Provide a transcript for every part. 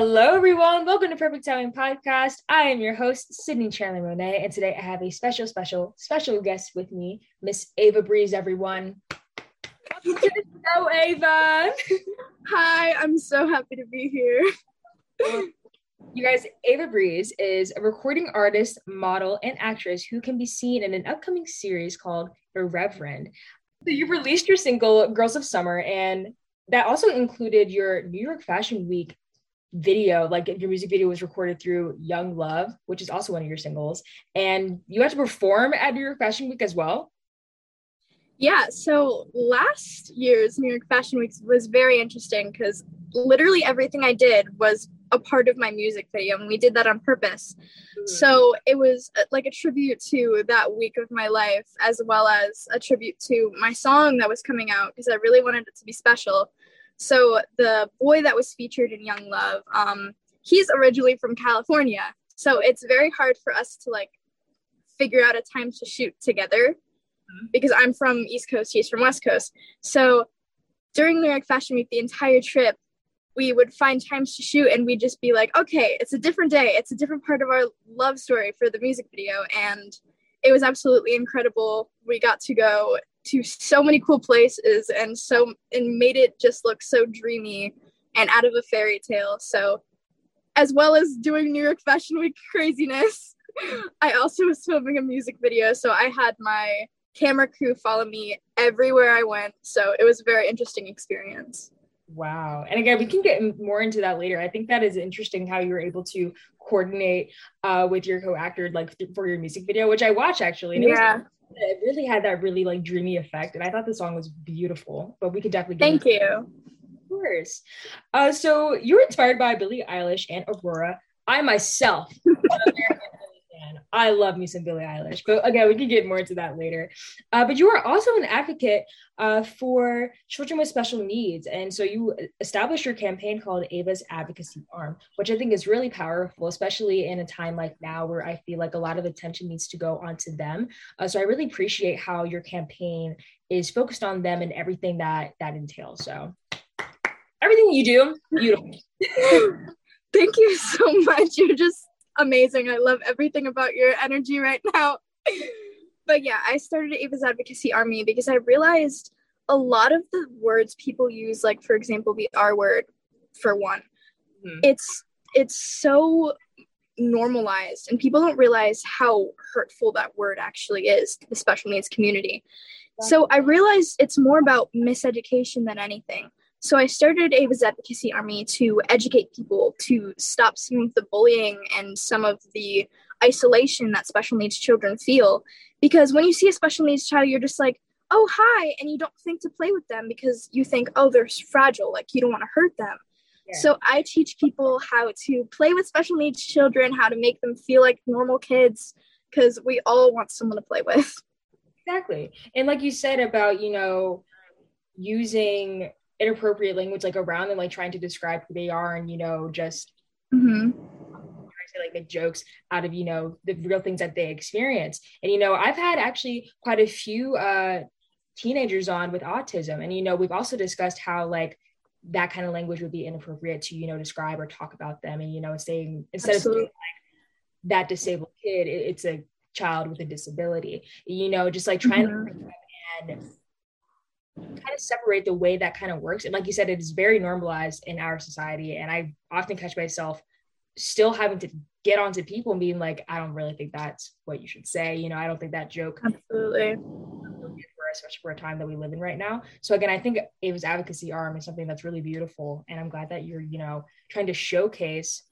Hello, everyone. Welcome to Perfect Timing Podcast. I am your host, Sydney Chandler Monet, and today I have a special, special, special guest with me, Miss Ava Breeze, everyone. Welcome to the show, Ava. Hi, I'm so happy to be here. You guys, Ava Breeze is a recording artist, model, and actress who can be seen in an upcoming series called Irreverent. So you've released your single, Girls of Summer, and that also included your New York Fashion Week video, like your music video was recorded through Young Love, which is also one of your singles, and you had to perform at New York Fashion Week as well. Yeah, so last year's New York Fashion Week was very interesting because literally everything I did was a part of my music video, and we did that on purpose. Mm. So it was uh, like a tribute to that week of my life, as well as a tribute to my song that was coming out because I really wanted it to be special. So the boy that was featured in Young Love, um, he's originally from California. So it's very hard for us to like figure out a time to shoot together mm-hmm. because I'm from East Coast, he's from West Coast. So during New York Fashion Week, the entire trip, we would find times to shoot and we'd just be like, okay, it's a different day. It's a different part of our love story for the music video. And it was absolutely incredible. We got to go to so many cool places and so and made it just look so dreamy and out of a fairy tale. So as well as doing New York Fashion Week craziness, I also was filming a music video. So I had my camera crew follow me everywhere I went. So it was a very interesting experience. Wow. And again, we can get more into that later. I think that is interesting how you were able to coordinate uh, with your co-actor like for your music video, which I watched actually. And yeah. It, was, it really had that really like dreamy effect. And I thought the song was beautiful, but we could definitely Thank you. Of course. Uh, so you were inspired by Billie Eilish and Aurora. I myself fan. I love me some Billie Eilish, but again, we can get more into that later. Uh, but you are also an advocate uh, for children with special needs, and so you established your campaign called Ava's Advocacy Arm, which I think is really powerful, especially in a time like now where I feel like a lot of attention needs to go onto them. Uh, so I really appreciate how your campaign is focused on them and everything that that entails. So everything you do, beautiful. Thank you so much. You're just amazing. I love everything about your energy right now. but yeah, I started Ava's Advocacy Army because I realized a lot of the words people use, like for example, the R word for one, mm-hmm. it's it's so normalized and people don't realize how hurtful that word actually is to the special needs community. So I realized it's more about miseducation than anything. So I started Ava's Advocacy Army to educate people to stop some of the bullying and some of the isolation that special needs children feel. Because when you see a special needs child, you're just like, oh, hi. And you don't think to play with them because you think, oh, they're fragile. Like you don't want to hurt them. Yeah. So I teach people how to play with special needs children, how to make them feel like normal kids, because we all want someone to play with. Exactly. And like you said about, you know, using inappropriate language like around them, like trying to describe who they are and, you know, just mm-hmm. to like make jokes out of, you know, the real things that they experience. And, you know, I've had actually quite a few uh, teenagers on with autism. And, you know, we've also discussed how like that kind of language would be inappropriate to, you know, describe or talk about them. And, you know, saying instead Absolutely. of saying, like that disabled kid, it, it's a child with a disability, you know, just like trying mm-hmm. to and kind of separate the way that kind of works. And like you said, it is very normalized in our society. And I often catch myself still having to get onto people and being like, I don't really think that's what you should say. You know, I don't think that joke. Absolutely. Especially for a time that we live in right now. So again, I think Ava's advocacy arm is something that's really beautiful. And I'm glad that you're, you know, trying to showcase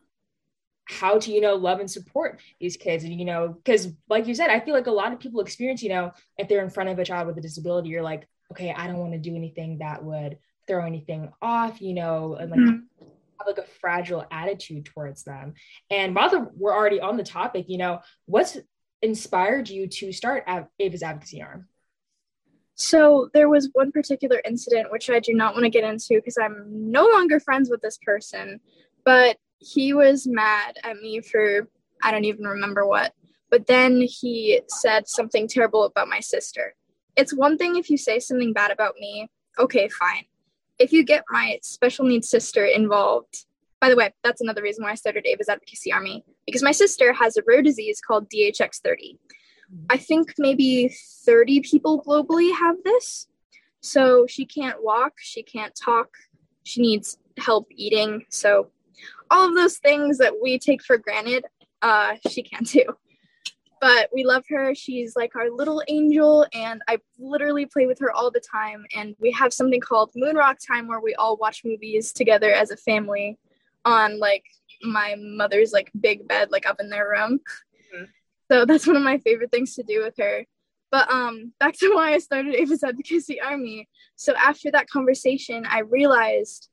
how to you know love and support these kids and you know because like you said i feel like a lot of people experience you know if they're in front of a child with a disability you're like okay, I don't want to do anything that would throw anything off, you know, and like mm-hmm. have like a fragile attitude towards them. And while the, we're already on the topic, you know, what's inspired you to start Ava's Advocacy Arm? So there was one particular incident which I do not want to get into because I'm no longer friends with this person, but he was mad at me for I don't even remember what. But then he said something terrible about my sister it's one thing if you say something bad about me, okay, fine. If you get my special needs sister involved, by the way, that's another reason why I started Ava's Advocacy Army because my sister has a rare disease called DHX30. I think maybe 30 people globally have this. So she can't walk, she can't talk, she needs help eating. So all of those things that we take for granted, uh, she can't do. But we love her. She's like our little angel, and I literally play with her all the time. And we have something called Moon Rock Time where we all watch movies together as a family on like my mother's like big bed, like up in their room. Mm-hmm. So that's one of my favorite things to do with her. But um, back to why I started Ava's Advocacy Army. So after that conversation, I realized,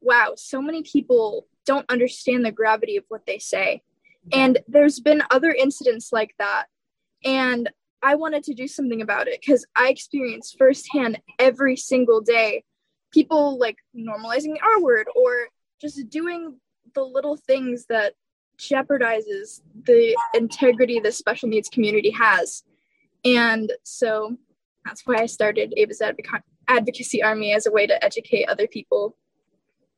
wow, so many people don't understand the gravity of what they say. And there's been other incidents like that. And I wanted to do something about it because I experience firsthand every single day people like normalizing the R word or just doing the little things that jeopardizes the integrity the special needs community has. And so that's why I started Ava's Advoc- Advocacy Army as a way to educate other people.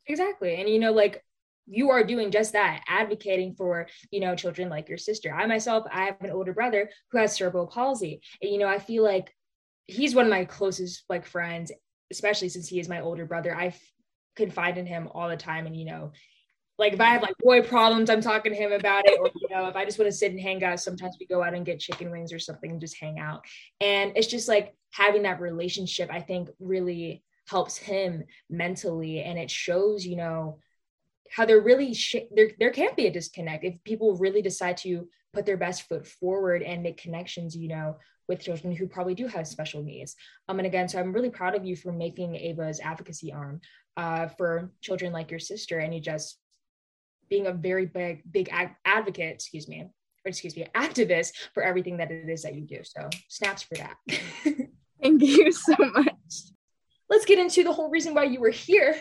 Exactly. And you know, like you are doing just that advocating for you know children like your sister i myself i have an older brother who has cerebral palsy and you know i feel like he's one of my closest like friends especially since he is my older brother i confide in him all the time and you know like if I have like boy problems, I'm talking to him about it. Or you know, if I just want to sit and hang out, sometimes we go out and get chicken wings or something and just hang out. And it's just like having that relationship, I think really helps him mentally. And it shows, you know, how there really sh- there there can't be a disconnect if people really decide to put their best foot forward and make connections, you know, with children who probably do have special needs. Um, and again, so I'm really proud of you for making Ava's advocacy arm uh, for children like your sister, and you just being a very big big advocate excuse me or excuse me activist for everything that it is that you do. So snaps for that. Thank you so much. Let's get into the whole reason why you were here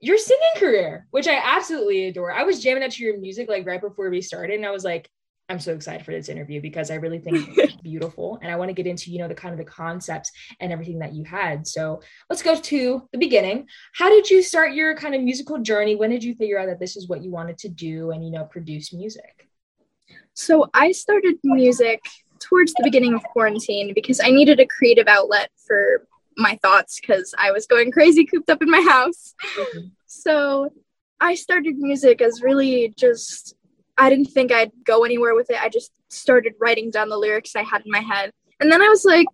your singing career which i absolutely adore i was jamming out to your music like right before we started and i was like I'm so excited for this interview because I really think it's beautiful and I want to get into, you know, the kind of the concepts and everything that you had. So let's go to the beginning. How did you start your kind of musical journey? When did you figure out that this is what you wanted to do and, you know, produce music? So I started music towards the beginning of quarantine because I needed a creative outlet for my thoughts because I was going crazy cooped up in my house. Mm-hmm. So I started music as really just I didn't think I'd go anywhere with it. I just started writing down the lyrics I had in my head. And then I was like,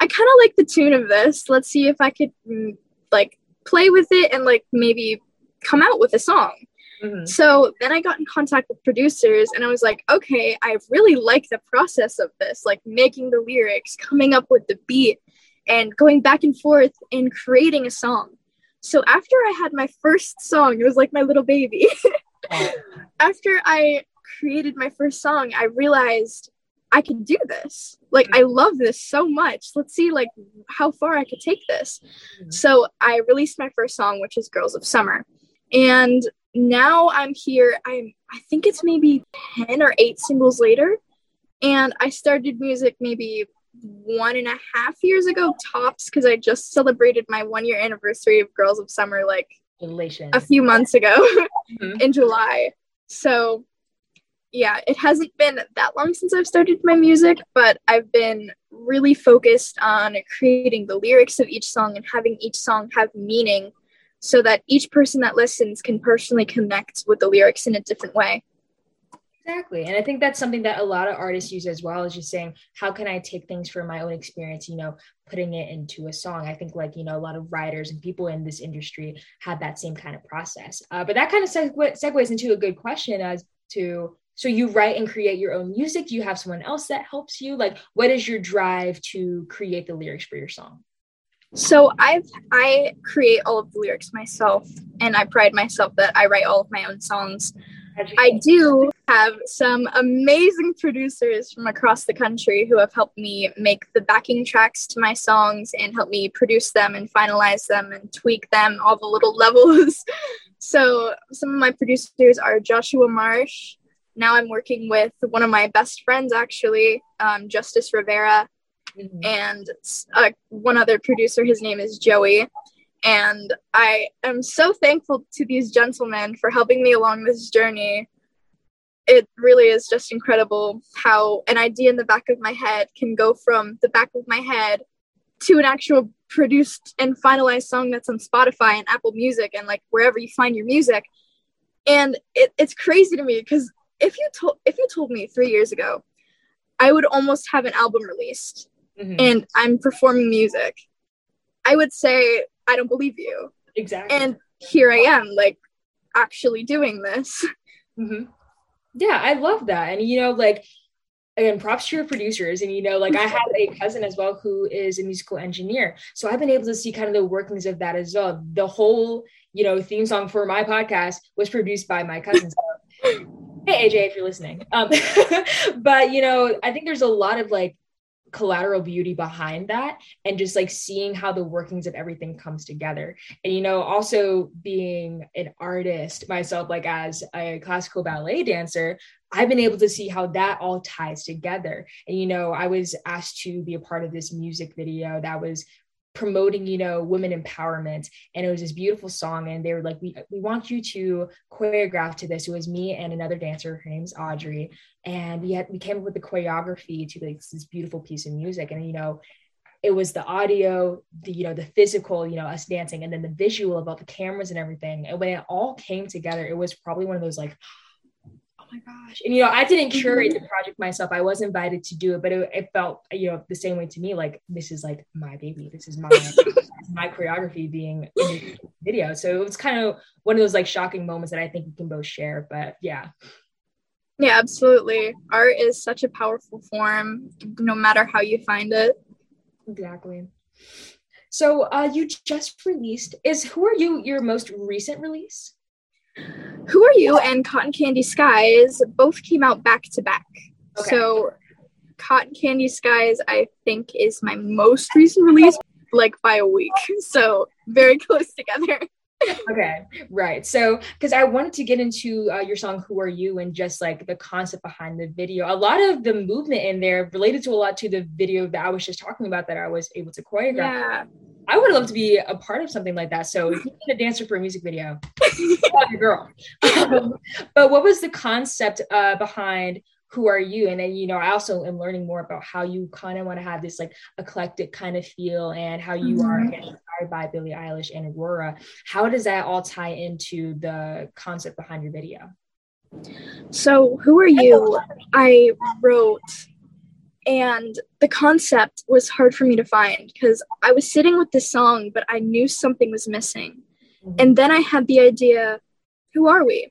I kind of like the tune of this. Let's see if I could mm, like play with it and like maybe come out with a song. Mm-hmm. So then I got in contact with producers and I was like, okay, I really like the process of this, like making the lyrics, coming up with the beat, and going back and forth and creating a song. So after I had my first song, it was like my little baby. After I created my first song, I realized I could do this. Like I love this so much. Let's see like how far I could take this. Mm-hmm. So I released my first song which is Girls of Summer. And now I'm here. I'm I think it's maybe 10 or 8 singles later and I started music maybe one and a half years ago tops because I just celebrated my one year anniversary of Girls of Summer like a few months ago mm-hmm. in July. So, yeah, it hasn't been that long since I've started my music, but I've been really focused on creating the lyrics of each song and having each song have meaning so that each person that listens can personally connect with the lyrics in a different way. Exactly. And I think that's something that a lot of artists use as well is just saying, how can I take things from my own experience, you know, putting it into a song? I think like, you know, a lot of writers and people in this industry have that same kind of process. Uh, but that kind of seg- segues into a good question as to, so you write and create your own music. You have someone else that helps you? Like, what is your drive to create the lyrics for your song? So I've I create all of the lyrics myself and I pride myself that I write all of my own songs. I do have some amazing producers from across the country who have helped me make the backing tracks to my songs and help me produce them and finalize them and tweak them all the little levels. so some of my producers are Joshua Marsh. Now I'm working with one of my best friends actually, um, Justice Rivera, mm-hmm. and uh, one other producer. His name is Joey And I am so thankful to these gentlemen for helping me along this journey. It really is just incredible how an idea in the back of my head can go from the back of my head to an actual produced and finalized song that's on Spotify and Apple Music and like wherever you find your music. And it, it's crazy to me because if you told if you told me three years ago, I would almost have an album released mm-hmm. and I'm performing music, I would say I don't believe you. Exactly. And here I am, like actually doing this. Mm-hmm. Yeah, I love that. And you know, like again, props to your producers. And you know, like I have a cousin as well who is a musical engineer. So I've been able to see kind of the workings of that as well. The whole, you know, theme song for my podcast was produced by my cousin. Hey AJ, if you're listening. Um, but you know, I think there's a lot of like collateral beauty behind that and just like seeing how the workings of everything comes together and you know also being an artist myself like as a classical ballet dancer I've been able to see how that all ties together. And, you know, I was asked to be a part of this music video that was promoting you know women empowerment. And it was this beautiful song. And they were like we we want you to choreograph to this. It was me and another dancer. Her name's audrey. And we had we came up with the choreography to like this beautiful piece of music. And you know it was the audio the you know the physical you know us dancing and then the visual about the cameras and everything. And when it all came together it was probably one of those like my gosh. And, you know, I didn't curate the project myself. I was invited to do it, but it, it, felt, you know, the same way to me. Like, this is like my baby. This is my, my choreography being in the video. So it was kind of one of those like shocking moments that I think we can both share. But yeah. Yeah, absolutely. Art is such a powerful form, no matter how you find it. Exactly. So uh, you just released is who are you your most recent release? Who Are You and Cotton Candy Skies both came out back to back. So Cotton Candy Skies, I think, is my most recent release, like by a week. So very close together. okay, right. So, because I wanted to get into uh, your song "Who Are You" and just like the concept behind the video. A lot of the movement in there related to a lot to the video that I was just talking about that I was able to choreograph. Yeah. I would love to be a part of something like that. So you need a dancer for a music video, girl. Um, but what was the concept uh, behind who are you? And then, you know, I also am learning more about how you kind of want to have this like eclectic kind of feel and how you mm-hmm. are inspired by Billie Eilish and Aurora. How does that all tie into the concept behind your video? So, who are you? I wrote and the concept was hard for me to find because I was sitting with the song, but I knew something was missing. Mm-hmm. And then I had the idea who are we?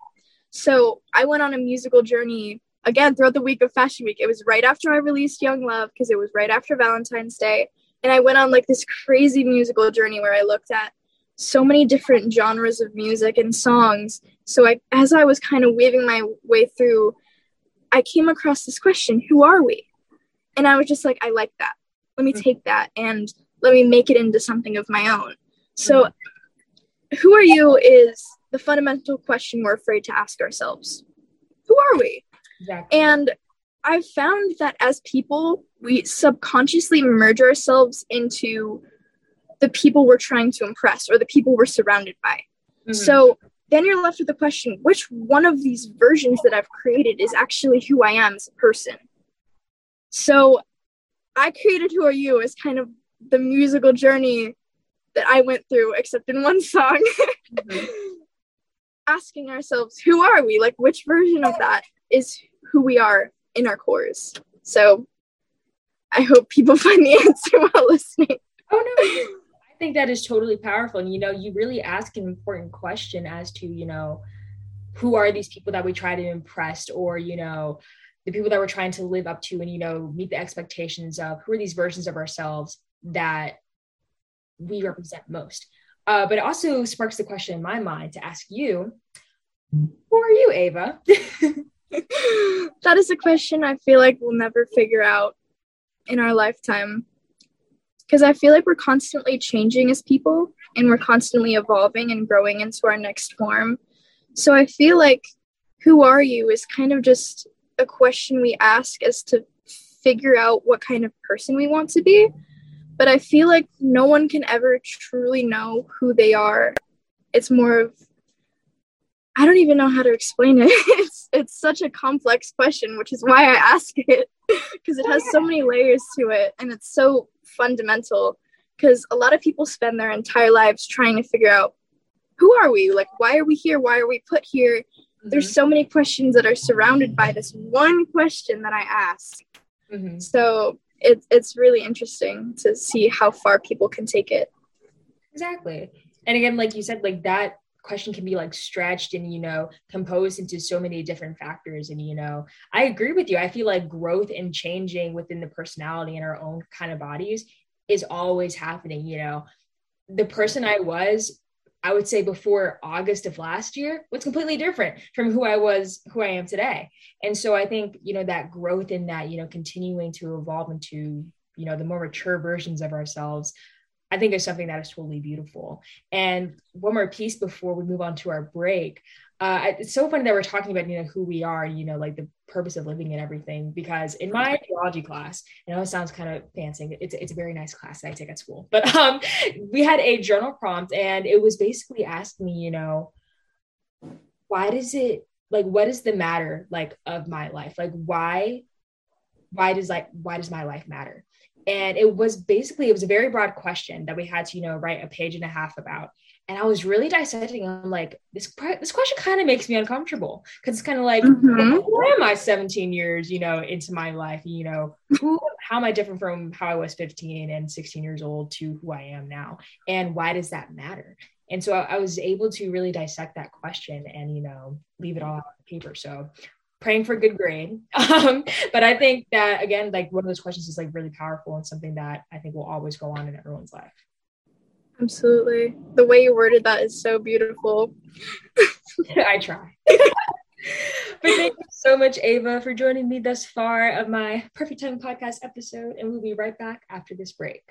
So I went on a musical journey again throughout the week of Fashion Week. It was right after I released Young Love because it was right after Valentine's Day. And I went on like this crazy musical journey where I looked at so many different genres of music and songs. So I as I was kind of weaving my way through, I came across this question, who are we? And I was just like, I like that. Let me mm. take that and let me make it into something of my own. So, mm. who are you is the fundamental question we're afraid to ask ourselves. Who are we? Exactly. And I've found that as people, we subconsciously merge ourselves into the people we're trying to impress or the people we're surrounded by. Mm-hmm. So then you're left with the question which one of these versions that I've created is actually who I am as a person? So I created Who Are You as kind of the musical journey that I went through, except in one song. mm-hmm. Asking ourselves, who are we? Like, which version of that is who we are in our cores? So I hope people find the answer while listening. Oh, no. I think that is totally powerful. And, you know, you really ask an important question as to, you know, who are these people that we try to impress or, you know, the people that we're trying to live up to and you know meet the expectations of who are these versions of ourselves that we represent most? Uh, but it also sparks the question in my mind to ask you who are you ava? That is a question i feel like we'll never figure out in our lifetime. Because i feel like we're constantly changing as people and we're constantly evolving and growing into our next form. So i feel like who are you is kind of just a question we ask is to figure out what kind of person we want to be. but I feel like no one can ever truly know who they are. It's more of I don't even know how to explain it. It's it's such a complex question, which is why I ask it because it has so many layers to it and it's so fundamental because a lot of people spend their entire lives trying to figure out who are we? Like why are we here? Why are we put here? Mm-hmm. There's so many questions that are surrounded by this one question that I ask. Mm-hmm. So it, it's really interesting to see how far people can take it. Exactly. And again, like you said, like that question can be like stretched and you know composed into so many different factors and you know i agree with you i feel like growth and changing within the personality and our own kind of bodies is always happening you know the person i was i would say before august of last year was completely different from who i was who i am today. And so i think you know that growth in that you know continuing to evolve into you know the more mature versions of ourselves I think is something that is totally beautiful. And one more piece before we move on to our break. Uh, it's so funny that we're talking about, you know, who we are, you know, like the purpose of living and everything. Because in my theology class, I know it sounds kind of fancy. It's, it's a very nice class that I take at school, but um, we had a journal prompt and it was basically asking me, you know, why does it like what is the matter like of my life? Like why, why does like why does my life matter? And it was basically it was a very broad question that we had to you know write a page and a half about. And i was really dissecting i'm like this this question kind of makes me uncomfortable. Because it's kind of like mm-hmm. where am i 17 years you know into my life? You know who how am i different from how i was 15 and 16 years old to who i am now? And why does that matter? And so I, I was able to really dissect that question and you know leave it all on paper. So praying for a good grade. Um, but I think that again, like one of those questions is like really powerful and something that I think will always go on in everyone's life. Absolutely. The way you worded that is so beautiful. I try. but thank you so much, Ava, for joining me thus far of my Perfect Time podcast episode. And we'll be right back after this break.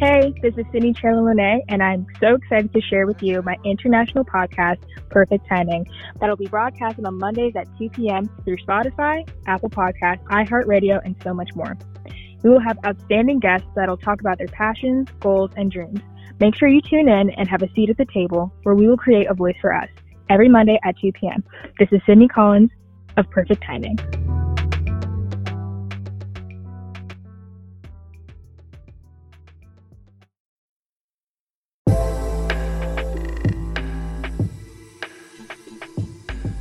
Hey, this is Sydney Cherla and I'm so excited to share with you my international podcast, Perfect Timing, that'll be broadcasted on Mondays at 2 p.m. through Spotify, Apple Podcasts, iHeartRadio, and so much more. We will have outstanding guests that'll talk about their passions, goals, and dreams. Make sure you tune in and have a seat at the table where we will create a voice for us every Monday at 2 p.m. This is Sydney Collins of Perfect Timing.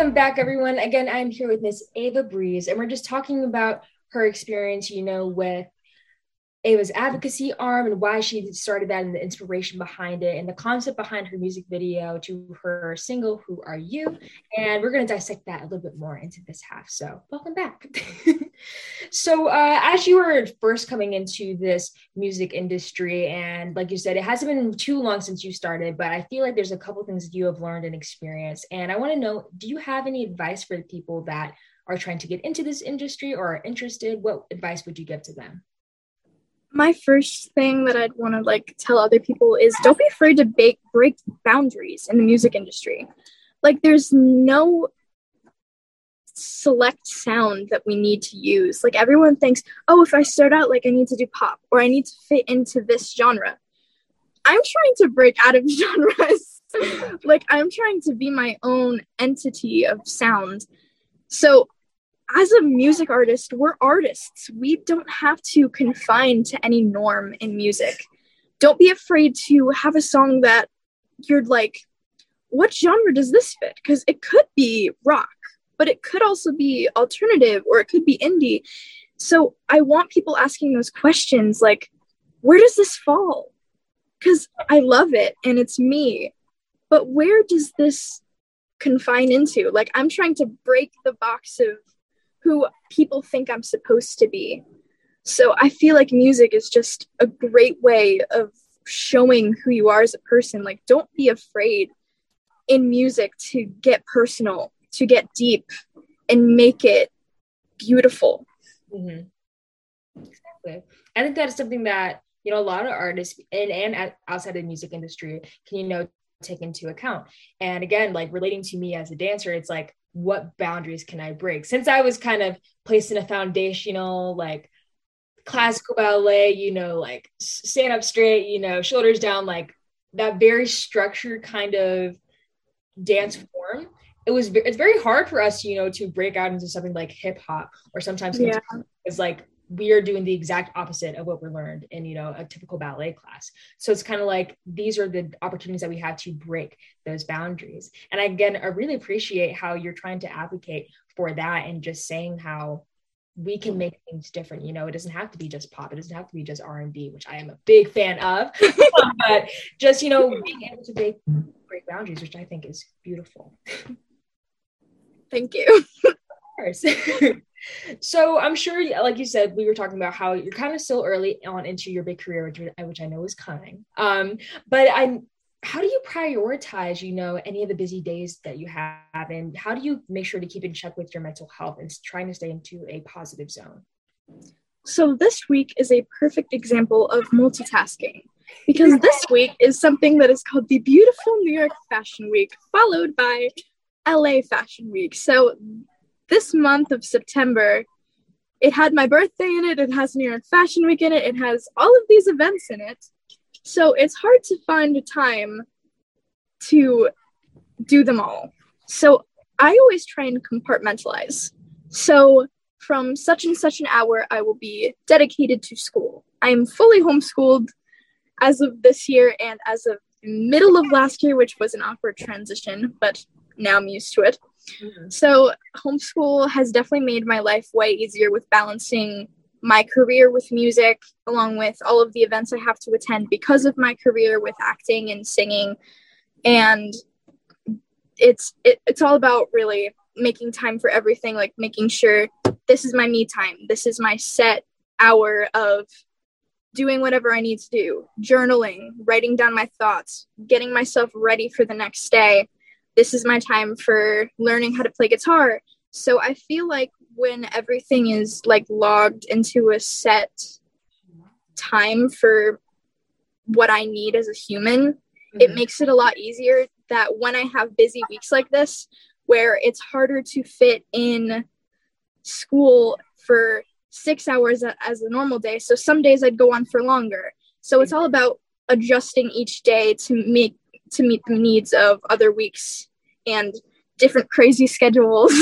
Welcome back, everyone. Again, I'm here with Miss Ava Breeze, and we're just talking about her experience, you know, with Ava's advocacy arm and why she started that and the inspiration behind it and the concept behind her music video to her single, Who Are You? And we're going to dissect that a little bit more into this half. So, welcome back. so, uh, as you were first coming into this music industry, and like you said, it hasn't been too long since you started, but I feel like there's a couple things you have learned and experienced. And I want to know do you have any advice for the people that are trying to get into this industry or are interested? What advice would you give to them? My first thing that I'd want to like tell other people is don't be afraid to break break boundaries in the music industry. Like there's no select sound that we need to use. Like everyone thinks, "Oh, if I start out like I need to do pop or I need to fit into this genre." I'm trying to break out of genres. like I'm trying to be my own entity of sound. So as a music artist, we're artists. We don't have to confine to any norm in music. Don't be afraid to have a song that you're like, what genre does this fit? Because it could be rock, but it could also be alternative or it could be indie. So I want people asking those questions like, where does this fall? Because I love it and it's me. But where does this confine into? Like, I'm trying to break the box of who people think I'm supposed to be. So I feel like music is just a great way of showing who you are as a person. Like, don't be afraid in music to get personal, to get deep, and make it beautiful. Mm-hmm. Exactly. I think that's something that you know a lot of artists and and outside of the music industry can you know take into account. And again, like relating to me as a dancer, it's like what boundaries can I break? Since I was kind of placed in a foundational like classical ballet, you know, like stand up straight, you know, shoulders down, like that very structured kind of dance mm-hmm. form it was it's very hard for us you know to break out into something like hip hop or sometimes yeah. it's like we are doing the exact opposite of what we learned in you know a typical ballet class. So it's kind of like these are the opportunities that we have to break those boundaries. And again i really appreciate how you're trying to advocate for that and just saying how we can make things different. You know it doesn't have to be just pop it doesn't have to be just r&b which i am a big fan of. Um, but just you know being able to break break boundaries which i think is beautiful. Thank you course. So i'm sure like you said we were talking about how you're kind of still early on into your big career which, which i know is coming. Um but i'm how do you prioritize you know any of the busy days that you have? And how do you make sure to keep in check with your mental health and trying to stay into a positive zone? So this week is a perfect example of multitasking because this week is something that is called the beautiful new york fashion week followed by la fashion week. So this month of september it had my birthday in it it has new york fashion week in it it has all of these events in it so it's hard to find a time to do them all. So I always try and compartmentalize. So from such and such an hour, I will be dedicated to school. I am fully homeschooled as of this year and as of middle of last year, which was an awkward transition, but now I'm used to it. Mm-hmm. So homeschool has definitely made my life way easier with balancing my career with music, along with all of the events I have to attend because of my career with acting and singing. And it's it, it's all about really making time for everything, like making sure this is my me time. This is my set hour of doing whatever I need to do, journaling, writing down my thoughts, getting myself ready for the next day. This is my time for learning how to play guitar. So I feel like when everything is like logged into a set time for what I need as a human, mm-hmm. it makes it a lot easier that when I have busy weeks like this, where it's harder to fit in school for six hours as a normal day. So some days I'd go on for longer. So it's all about adjusting each day to make to meet the needs of other weeks and different crazy schedules.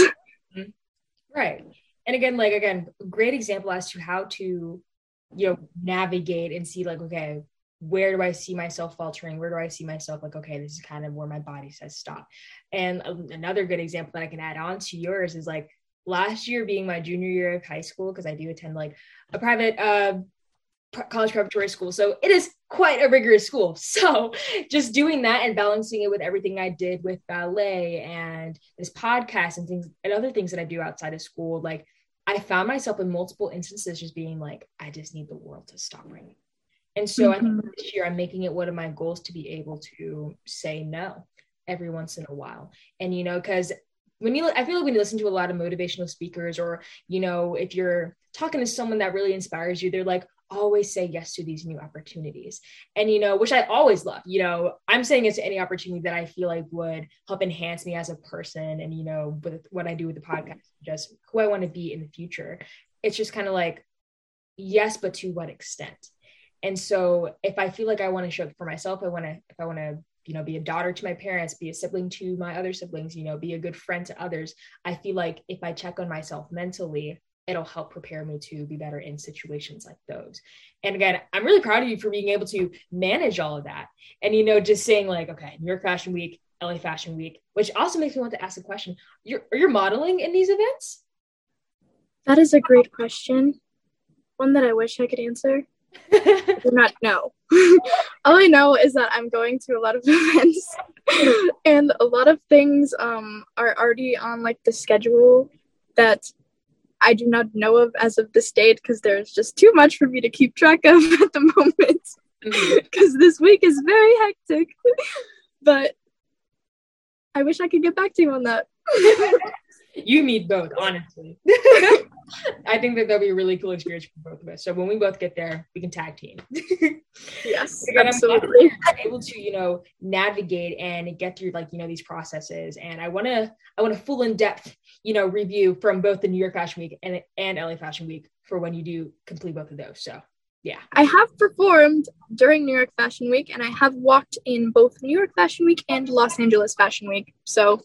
Right. And again, like again, great example as to how to, you know, navigate and see like, okay, where do I see myself faltering? Where do I see myself like, okay, this is kind of where my body says stop. And another good example that I can add on to yours is like last year being my junior year of high school, because I do attend like a private uh, college preparatory school. So it is quite a rigorous school. So just doing that and balancing it with everything I did with ballet and this podcast and things and other things that I do outside of school, like I found myself in multiple instances just being like, I just need the world to stop raining. And so mm-hmm. I think mm-hmm. this year I'm making it one of my goals to be able to say no every once in a while. And you know, because when you I feel like when you listen to a lot of motivational speakers or you know, if you're talking to someone that really inspires you, they're like, always say yes to these new opportunities. And, you know, which I always love, you know, I'm saying yes to any opportunity that I feel like would help enhance me as a person and, you know, with what I do with the mm-hmm. podcast, just who I want to be in the future. It's just kind of like, yes, but to what extent? And so if I feel like I want to show up for myself, I want to, if I want to you know be a daughter to my parents be a sibling to my other siblings you know be a good friend to others i feel like if i check on myself mentally it'll help prepare me to be better in situations like those. And again i'm really proud of you for being able to manage all of that. And you know just saying like okay new york fashion week la fashion week which also makes me want to ask a question. You're are you modeling in these events? That is a great question. One that i wish i could answer. Do not know. All I know is that I'm going to a lot of events and a lot of things um, are already on like the schedule that I do not know of as of this date because there's just too much for me to keep track of at the moment because mm-hmm. this week is very hectic. but I wish I could get back to you on that. you need both, honestly. I think that that'll be a really cool experience for both of us. So when we both get there, we can tag team. yes, absolutely. I'm able to, you know, navigate and get through like you know these processes. And I want to, I want a full in depth, you know, review from both the New York Fashion Week and and LA Fashion Week for when you do complete both of those. So yeah, I have performed during New York Fashion Week, and I have walked in both New York Fashion Week and Los Angeles Fashion Week. So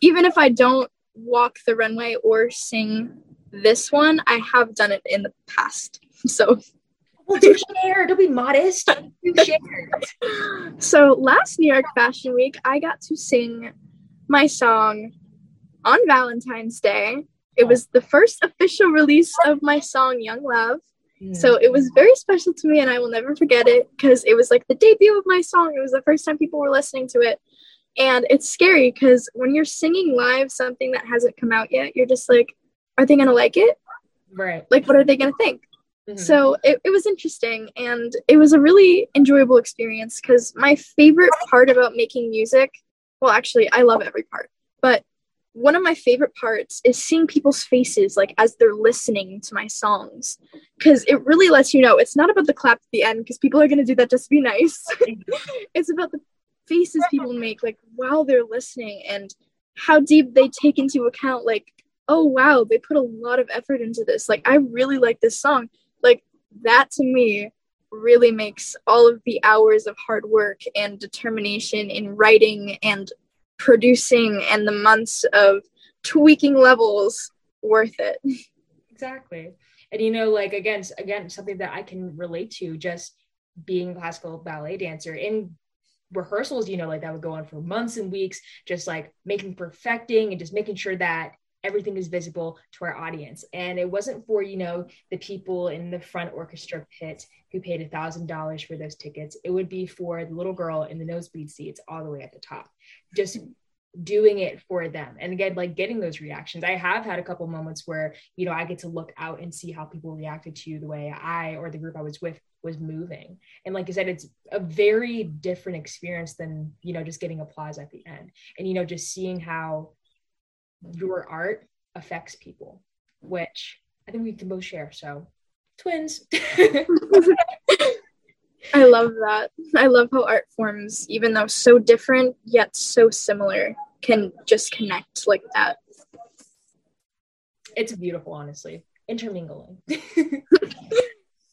even if I don't walk the runway or sing this one, I have done it in the past. So well, do share. Don't be modest. share. so last New York Fashion Week, I got to sing my song on Valentine's Day. It was the first official release of my song Young Love. So it was very special to me and I will never forget it because it was like the debut of my song. It was the first time people were listening to it. And it's scary because when you're singing live something that hasn't come out yet, you're just like, are they going to like it? Right. Like, what are they going to think? Mm-hmm. So it, it was interesting and it was a really enjoyable experience because my favorite part about making music, well, actually, I love every part, but one of my favorite parts is seeing people's faces like as they're listening to my songs because it really lets you know it's not about the clap at the end because people are going to do that just to be nice. It's about the faces people make like while they're listening and how deep they take into account like oh wow they put a lot of effort into this. Like i really like this song. Like that to me really makes all of the hours of hard work and determination in writing and producing and the months of tweaking levels worth it. Exactly. And you know like again again something that i can relate to just being a classical ballet dancer in rehearsals, you know, like that would go on for months and weeks, just like making perfecting and just making sure that everything is visible to our audience. And it wasn't for, you know, the people in the front orchestra pit who paid a thousand dollars for those tickets. It would be for the little girl in the nosebleed seats all the way at the top. Just doing it for them and again like getting those reactions i have had a couple moments where you know i get to look out and see how people reacted to the way i or the group i was with was moving and like i said it's a very different experience than you know just getting applause at the end and you know just seeing how your art affects people which i think we can both share so twins I love that. I love how art forms, even though so different yet so similar, can just connect like that. It's beautiful, honestly. Intermingling.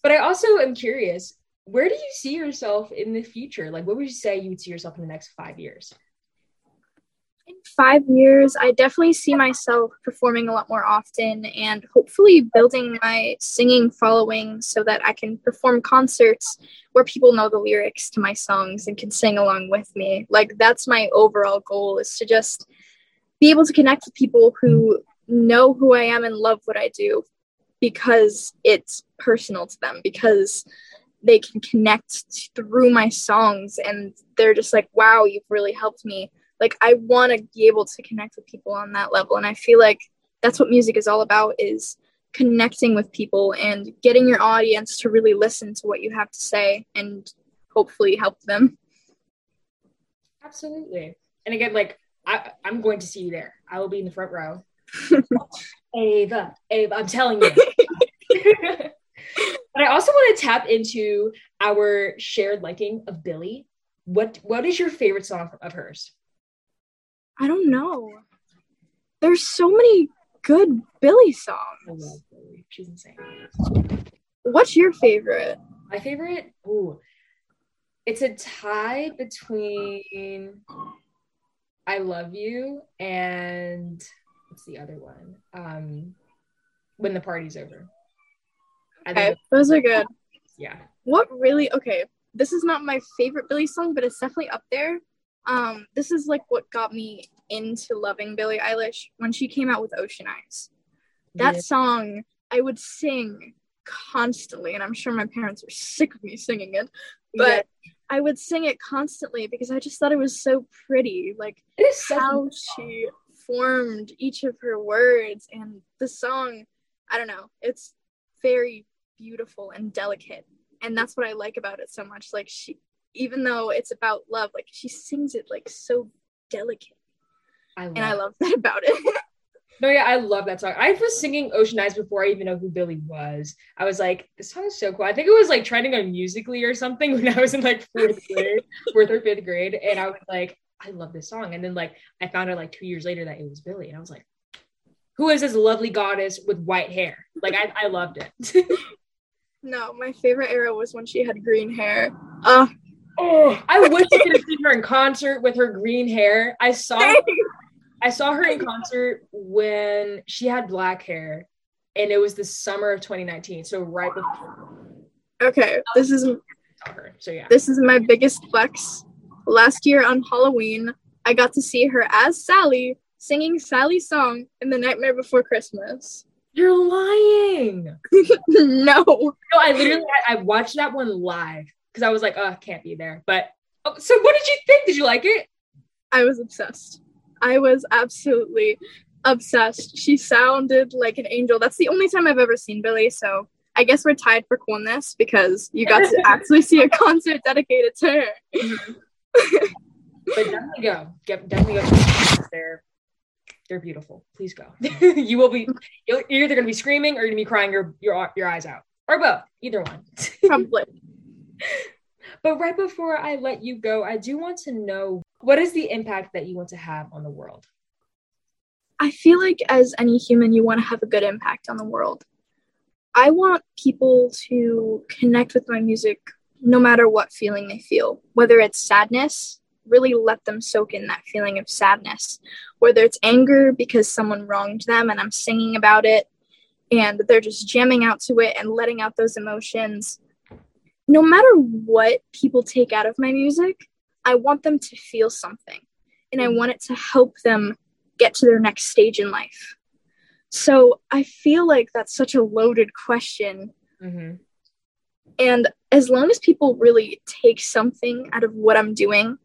but I also am curious, where do you see yourself in the future? Like, what would you say you would see yourself in the next five years? In five years, I definitely see myself performing a lot more often and hopefully building my singing following so that I can perform concerts where people know the lyrics to my songs and can sing along with me. Like, that's my overall goal is to just be able to connect with people who know who I am and love what I do because it's personal to them, because they can connect through my songs and they're just like, wow, you've really helped me like i want to be able to connect with people on that level and i feel like that's what music is all about is connecting with people and getting your audience to really listen to what you have to say and hopefully help them. Absolutely. And again like I, i'm going to see you there. I will be in the front row. Ava ava i'm telling you. But i also want to tap into our shared liking of Billie what what is your favorite song of hers I don't know. There's so many good Billie songs. I love Billie. She's insane. What's your favorite? My favorite? Ooh. it's a tie between I love you and what's the other one? Um when the party's over. Okay, those are good. Yeah. What really okay, this is not my favorite Billie song, but it's definitely up there. Um, this is like what got me into loving Billie Eilish when she came out with Ocean Eyes. That yeah. song I would sing constantly, and I'm sure my parents are sick of me singing it, but yeah. I would sing it constantly because I just thought it was so pretty. Like how she formed each of her words and the song, I don't know, it's very beautiful and delicate. And that's what I like about it so much. Like she even though it's about love, like she sings it like so delicate. I and I love that about it. No, yeah, I love that song. I was singing Ocean Eyes before I even know who Billie was. I was like, this song is so cool. I think it was like trending on Musical.ly or something when I was in like fourth grade, fourth or fifth grade. And I was like, I love this song. And then like I found out like two years later that it was Billie. And I was like, who is this lovely goddess with white hair? Like I, I loved it. no, my favorite era was when she had green hair. Uh Oh, I wish I could have seen her in concert with her green hair. I saw I saw her in concert when she had black hair, and it was the summer of 2019. So right before. Okay, this is her. So yeah, this is my biggest flex. Last year on Halloween, I got to see her as Sally singing Sally's song in The Nightmare Before Christmas. You're lying. no. No, I literally I, I watched that one live because I was like, oh, can't be there. But oh, so what did you think? Did you like it? I was obsessed. I was absolutely obsessed. She sounded like an angel. That's the only time I've ever seen Billie, So I guess we're tied for coolness because you got to actually see a concert dedicated to her. Mm-hmm. but definitely go. Get, definitely go. They're they're beautiful. Please go. you will be. You're either going to be screaming or you're going to be crying your your your eyes out, or both. Either one. Probably. But right before I let you go, I do want to know what is the impact that you want to have on the world? I feel like as any human, you want to have a good impact on the world. I want people to connect with my music no matter what feeling they feel, whether it's sadness, really let them soak in that feeling of sadness, whether it's anger because someone wronged them and I'm singing about it and they're just jamming out to it and letting out those emotions. No matter what people take out of my music, I want them to feel something and I mm. want it to help them get to their next stage in life. So I feel like that's such a loaded question. Mm-hmm. And as long as people really take something out of what I'm doing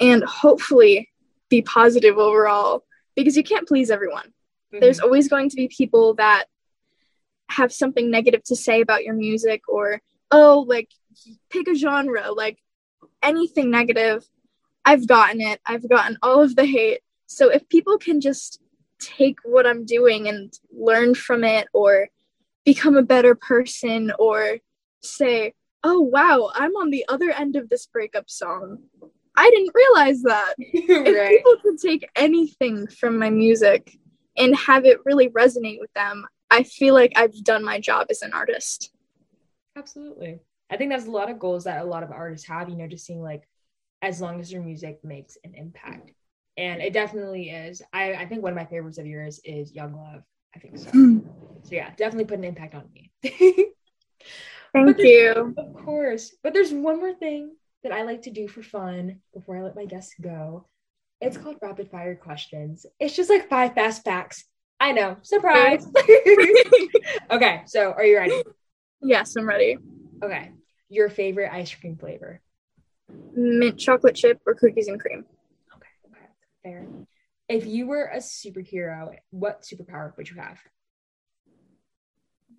and hopefully be positive overall, because you can't please everyone. Mm-hmm. There's always going to be people that have something negative to say about your music or, oh, like pick a genre. Like anything negative, I've gotten it. I've gotten all of the hate. So if people can just take what I'm doing and learn from it or become a better person or say, oh, wow, I'm on the other end of this breakup song. I didn't realize that. right. If people can take anything from my music and have it really resonate with them, I feel like I've done my job as an artist. Absolutely. I think that's a lot of goals that a lot of artists have, you know, just seeing like as long as your music makes an impact. And it definitely is. I, I think one of my favorites of yours is Young Love. I think so. Hmm. so yeah, definitely put an impact on me. Thank you. Of course. But there's one more thing that I like to do for fun before I let my guests go. It's called rapid fire questions. It's just like five fast facts. I know. Surprise. okay, so are you ready? Yes, I'm ready. Okay your favorite ice cream flavor? Mint chocolate chip or cookies and cream. Okay, okay, fair. If you were a superhero, what superpower would you have?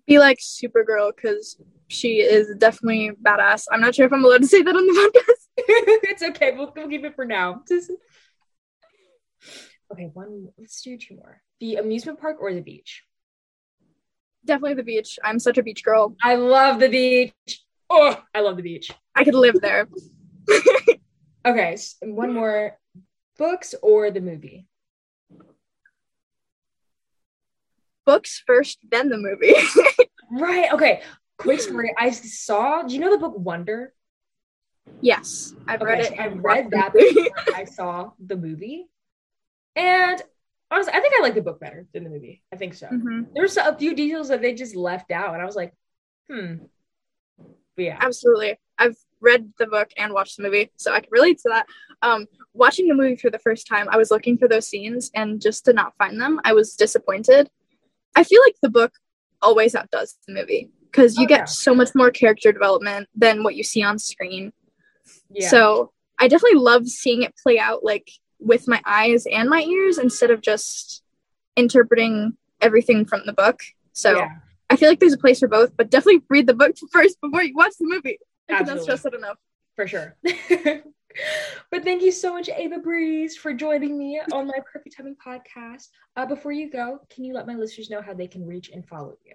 Be like Supergirl because she is definitely badass. I'm not sure if I'm allowed to say that on the podcast. it's okay. We'll, we'll keep it for now. okay, one. Let's do two more. The amusement park or the beach? Definitely the beach. I'm such a beach girl. I love the beach. Oh, I love the beach. I could live there. okay, one more. Books or the movie? Books first, then the movie. right. Okay. Quick story. I saw. Do you know the book Wonder? Yes, I've okay, read it. I read that before I saw the movie, and honestly, I think I like the book better than the movie. I think so. Mm-hmm. There's a few details that they just left out, and I was like, hmm. But yeah, absolutely. I've read the book and watched the movie, so I can relate to that. Um, watching the movie for the first time, I was looking for those scenes, and just to not find them, I was disappointed. I feel like the book always outdoes the movie because you oh, get yeah. so much more character development than what you see on screen. Yeah. So I definitely love seeing it play out like with my eyes and my ears instead of just interpreting everything from the book. So yeah. I feel like there's a place for both, but definitely read the book first before you watch the movie. Absolutely. That's just enough. For sure. but thank you so much, Ava Breeze, for joining me on my Perfect Timing podcast. Uh, before you go, can you let my listeners know how they can reach and follow you?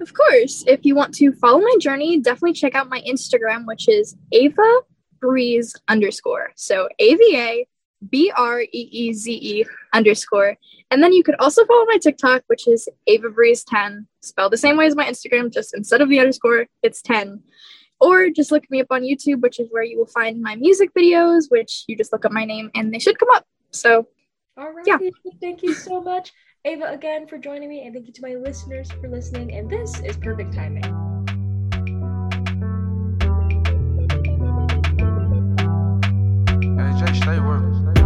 Of course. If you want to follow my journey, definitely check out my Instagram, which is Ava Breeze underscore. So A V A B R E E Z E underscore. And then you could also follow my TikTok, which is Ava Breeze 10, spelled the same way as my Instagram, just instead of the underscore, it's 10. Or just look me up on YouTube, which is where you will find my music videos, which you just look up my name and they should come up. So, all right. Yeah. Thank you so much, Ava, again for joining me. And thank you to my listeners for listening. And this is Perfect Timing. Jay, stay with.